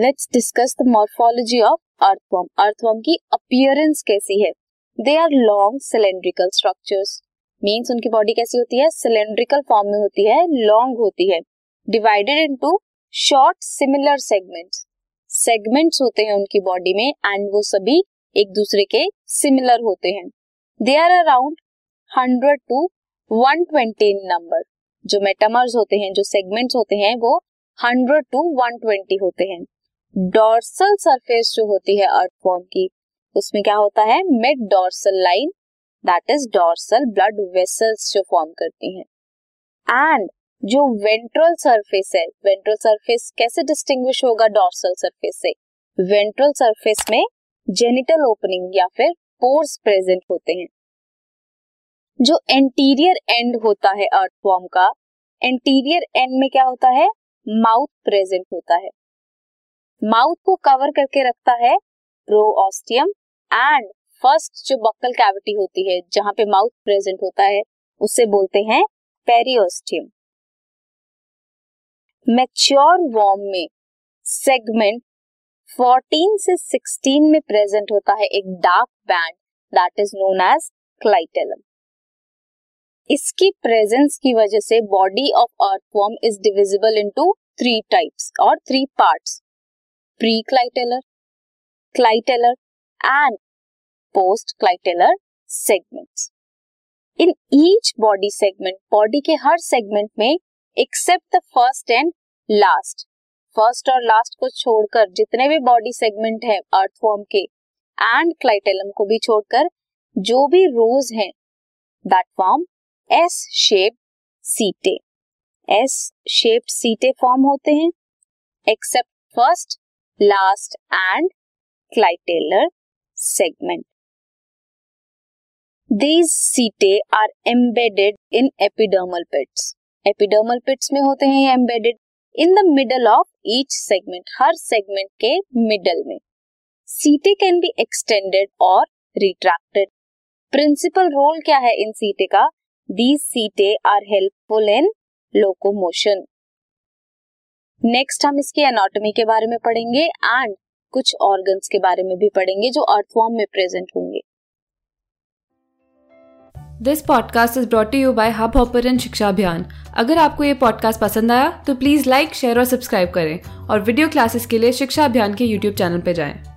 Let's discuss the morphology of earthworm earthworm की appearance कैसी है? They are long cylindrical structures means उनकी body कैसी होती है? सिलेंड्रिकल फॉर्म में होती है लॉन्ग होती है. Divided into short similar segments segments होते हैं उनकी बॉडी में एंड वो सभी एक दूसरे के सिमिलर होते हैं. They are around hundred to one twenty number जो मेटामर्स होते हैं, जो सेगमेंट्स होते हैं, वो हंड्रेड टू वन ट्वेंटी होते हैं. डॉर्सल सरफेस जो होती है अर्थ फॉर्म की, उसमें क्या होता है? Mid dorsal line that is dorsal blood vessels जो फॉर्म करती हैं। एंड जो वेंट्रल सरफेस है वेंट्रल सरफेस कैसे डिस्टिंग्विश होगा डॉर्सल सरफेस से? वेंट्रल सरफेस में जेनिटल ओपनिंग या फिर पोर्स प्रेजेंट होते हैं। जो एंटीरियर एंड होता है अर्थवॉर्म का एंटीरियर एंड में क्या होता है? माउथ प्रेजेंट होता है। माउथ को कवर करके रखता है प्रोऑस्टियम एंड फ़र्स्ट जो बक्कल कैविटी होती है, जहाँ पे माउथ प्रेजेंट होता है, उसे बोलते हैं पेरियोस्टियम मैच्योर वॉर्म में सेगमेंट 14 से 16 में प्रेजेंट होता है एक dark band that is known as clitellum इसकी प्रेजेंस की वजह से body of earthworm is divisible into three types और three parts pre clitellar clitellar and post clitellar segments in each body segment body के हर सेगमेंट में except the first and last first और last को छोड़कर जितने भी बॉडी सेगमेंट है अर्थवॉर्म के एंड क्लाइटेलम को भी छोड़कर जो भी रोज हैं that form S shape setae S shape setae form होते हैं except first last and clitellar segment these setae are embedded in epidermal pits epidermal pits में होते हैं embedded in the middle of each segment her segment के middle में. Setae can be extended और retracted principal role क्या है इन setae का? These setae are helpful in locomotion next हम इसके एनाटॉमी के बारे में पढ़ेंगे एंड कुछ ऑर्गन्स के बारे में भी पढ़ेंगे जो अर्थवॉर्म में प्रेजेंट होंगे this podcast is brought you by Hubhopper Shiksha Abhiyan अगर आपको ये पॉडकास्ट पसंद आया तो प्लीज़ लाइक शेयर और सब्सक्राइब करें और वीडियो क्लासेस के लिए शिक्षा अभियान के यूट्यूब चैनल पर जाएँ।